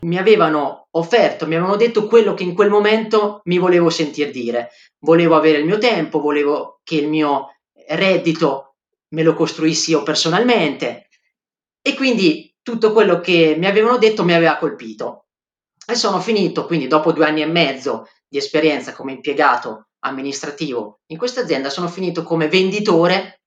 Mi avevano offerto, mi avevano detto quello che in quel momento mi volevo sentir dire. Volevo avere il mio tempo, volevo che il mio reddito me lo costruissi io personalmente. E quindi tutto quello che mi avevano detto mi aveva colpito. E sono finito quindi dopo due anni e mezzo di esperienza come impiegato amministrativo in questa azienda, sono finito come venditore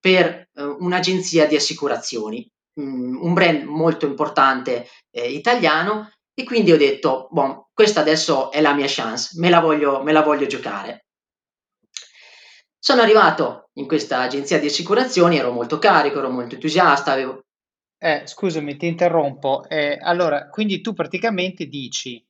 per eh, un'agenzia di assicurazioni, mh, un brand molto importante eh, italiano e quindi ho detto, boh, questa adesso è la mia chance, me la voglio, me la voglio giocare. Sono arrivato in questa agenzia di assicurazioni, ero molto carico, ero molto entusiasta. Avevo... Eh, scusami, ti interrompo. Eh, allora, quindi tu praticamente dici,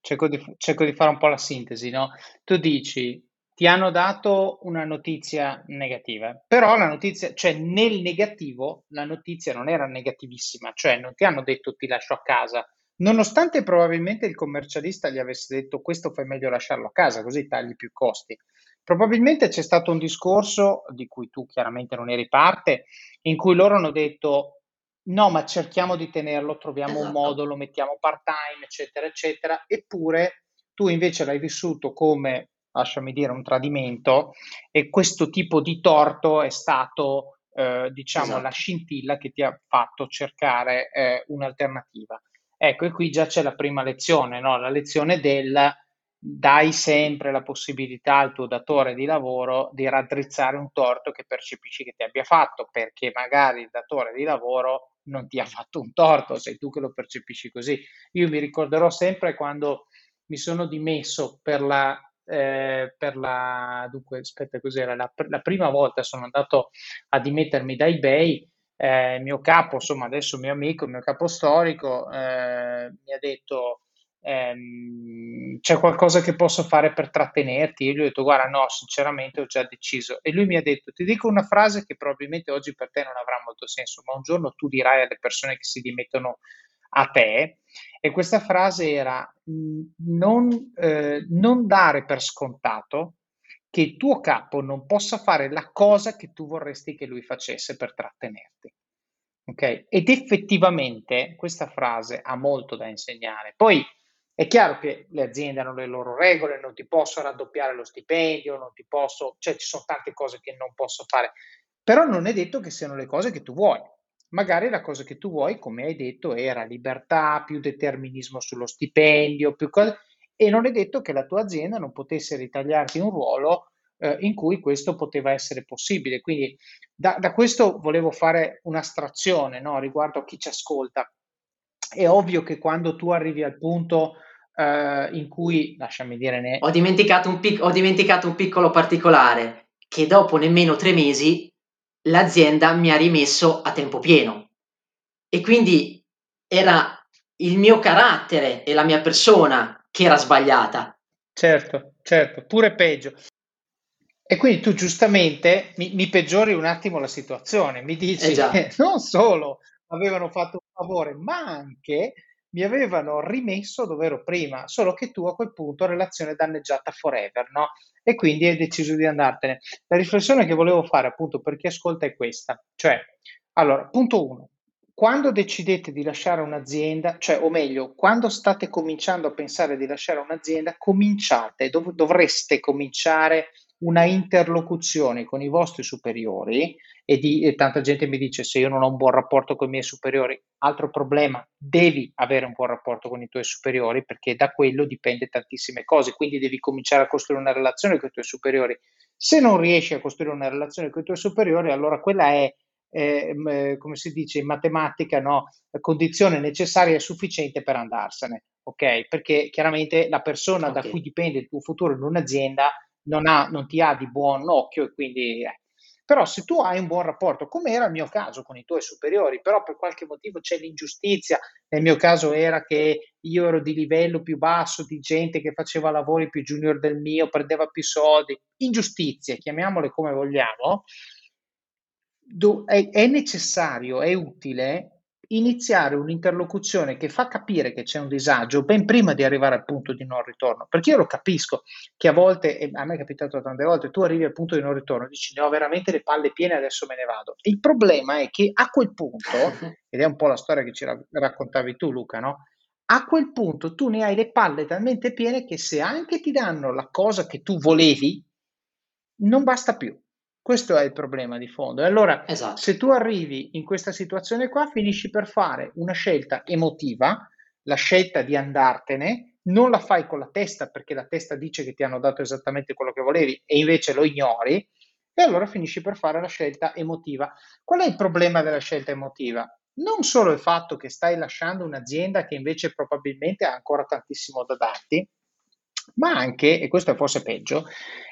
cerco di, cerco di fare un po' la sintesi, no? Tu dici, ti hanno dato una notizia negativa, però la notizia, cioè nel negativo, la notizia non era negativissima, cioè non ti hanno detto ti lascio a casa, Nonostante probabilmente il commercialista gli avesse detto questo fai meglio lasciarlo a casa, così tagli più costi. Probabilmente c'è stato un discorso di cui tu chiaramente non eri parte, in cui loro hanno detto no, ma cerchiamo di tenerlo, troviamo esatto. un modo, lo mettiamo part-time, eccetera, eccetera, eppure tu invece l'hai vissuto come, lasciami dire, un tradimento e questo tipo di torto è stato, eh, diciamo, esatto. la scintilla che ti ha fatto cercare eh, un'alternativa. Ecco, e qui già c'è la prima lezione, no? la lezione del dai sempre la possibilità al tuo datore di lavoro di raddrizzare un torto che percepisci che ti abbia fatto, perché magari il datore di lavoro non ti ha fatto un torto, sei tu che lo percepisci così. Io mi ricorderò sempre quando mi sono dimesso per la, eh, per la dunque, aspetta, cos'era, la, la prima volta sono andato a dimettermi da eBay eh, il mio capo, insomma adesso mio amico, il mio capo storico, eh, mi ha detto ehm, c'è qualcosa che posso fare per trattenerti? Io gli ho detto guarda no, sinceramente ho già deciso. E lui mi ha detto ti dico una frase che probabilmente oggi per te non avrà molto senso, ma un giorno tu dirai alle persone che si dimettono a te. E questa frase era non, eh, non dare per scontato che il tuo capo non possa fare la cosa che tu vorresti che lui facesse per trattenerti. Ok? Ed effettivamente questa frase ha molto da insegnare. Poi è chiaro che le aziende hanno le loro regole, non ti posso raddoppiare lo stipendio, non ti posso, cioè ci sono tante cose che non posso fare, però non è detto che siano le cose che tu vuoi. Magari la cosa che tu vuoi, come hai detto, era libertà, più determinismo sullo stipendio, più cose e non è detto che la tua azienda non potesse ritagliarti un ruolo eh, in cui questo poteva essere possibile. Quindi da, da questo volevo fare un'astrazione no, riguardo a chi ci ascolta. È ovvio che quando tu arrivi al punto eh, in cui, lasciami dire, ne... ho, dimenticato pic- ho dimenticato un piccolo particolare, che dopo nemmeno tre mesi l'azienda mi ha rimesso a tempo pieno. E quindi era il mio carattere e la mia persona che era sbagliata. Certo, certo, pure peggio. E quindi tu giustamente mi, mi peggiori un attimo la situazione, mi dici eh non solo avevano fatto un favore, ma anche mi avevano rimesso dove ero prima, solo che tu a quel punto relazione danneggiata forever, no? E quindi hai deciso di andartene. La riflessione che volevo fare appunto per chi ascolta è questa, cioè, allora, punto uno, quando decidete di lasciare un'azienda, cioè, o meglio, quando state cominciando a pensare di lasciare un'azienda, cominciate, dov- dovreste cominciare una interlocuzione con i vostri superiori e, di, e tanta gente mi dice se io non ho un buon rapporto con i miei superiori, altro problema, devi avere un buon rapporto con i tuoi superiori perché da quello dipende tantissime cose, quindi devi cominciare a costruire una relazione con i tuoi superiori. Se non riesci a costruire una relazione con i tuoi superiori, allora quella è eh, come si dice in matematica, no? condizione necessaria e sufficiente per andarsene, ok? Perché chiaramente la persona okay. da cui dipende il tuo futuro in un'azienda non, ha, non ti ha di buon occhio e quindi... Eh. Però se tu hai un buon rapporto, come era il mio caso con i tuoi superiori, però per qualche motivo c'è l'ingiustizia, nel mio caso era che io ero di livello più basso, di gente che faceva lavori più junior del mio, prendeva più soldi, ingiustizie, chiamiamole come vogliamo, è necessario, è utile iniziare un'interlocuzione che fa capire che c'è un disagio ben prima di arrivare al punto di non ritorno. Perché io lo capisco che a volte, e a me è capitato tante volte, tu arrivi al punto di non ritorno, dici ne ho veramente le palle piene, adesso me ne vado. Il problema è che a quel punto, ed è un po' la storia che ci raccontavi tu Luca, no? A quel punto tu ne hai le palle talmente piene che se anche ti danno la cosa che tu volevi, non basta più. Questo è il problema di fondo. E allora, esatto. se tu arrivi in questa situazione qua, finisci per fare una scelta emotiva, la scelta di andartene, non la fai con la testa perché la testa dice che ti hanno dato esattamente quello che volevi e invece lo ignori, e allora finisci per fare la scelta emotiva. Qual è il problema della scelta emotiva? Non solo il fatto che stai lasciando un'azienda che invece probabilmente ha ancora tantissimo da darti, ma anche, e questo è forse peggio,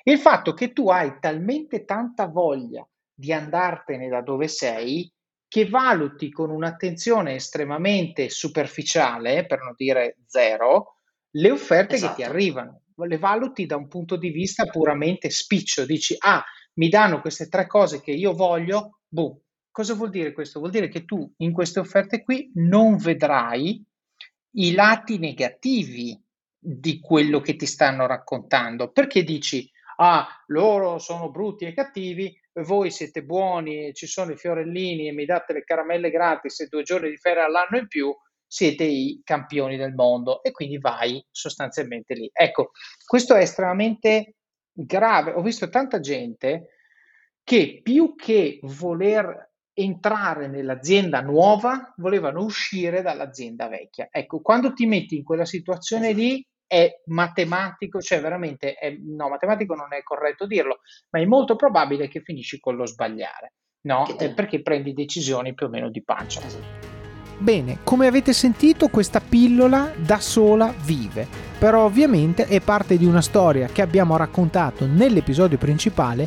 il fatto che tu hai talmente tanta voglia di andartene da dove sei che valuti con un'attenzione estremamente superficiale, per non dire zero, le offerte esatto. che ti esatto. arrivano. Le valuti da un punto di vista puramente spiccio. Dici, ah, mi danno queste tre cose che io voglio, boom. Cosa vuol dire questo? Vuol dire che tu in queste offerte qui non vedrai i lati negativi di quello che ti stanno raccontando, perché dici, ah, loro sono brutti e cattivi, voi siete buoni, ci sono i fiorellini e mi date le caramelle gratis e due giorni di ferie all'anno in più, siete i campioni del mondo e quindi vai sostanzialmente lì. Ecco, questo è estremamente grave. Ho visto tanta gente che più che voler entrare nell'azienda nuova, volevano uscire dall'azienda vecchia. Ecco, quando ti metti in quella situazione lì, è matematico, cioè veramente, è, no, matematico non è corretto dirlo, ma è molto probabile che finisci con lo sbagliare, no? Eh, perché prendi decisioni più o meno di pancia. Bene, come avete sentito questa pillola da sola vive, però ovviamente è parte di una storia che abbiamo raccontato nell'episodio principale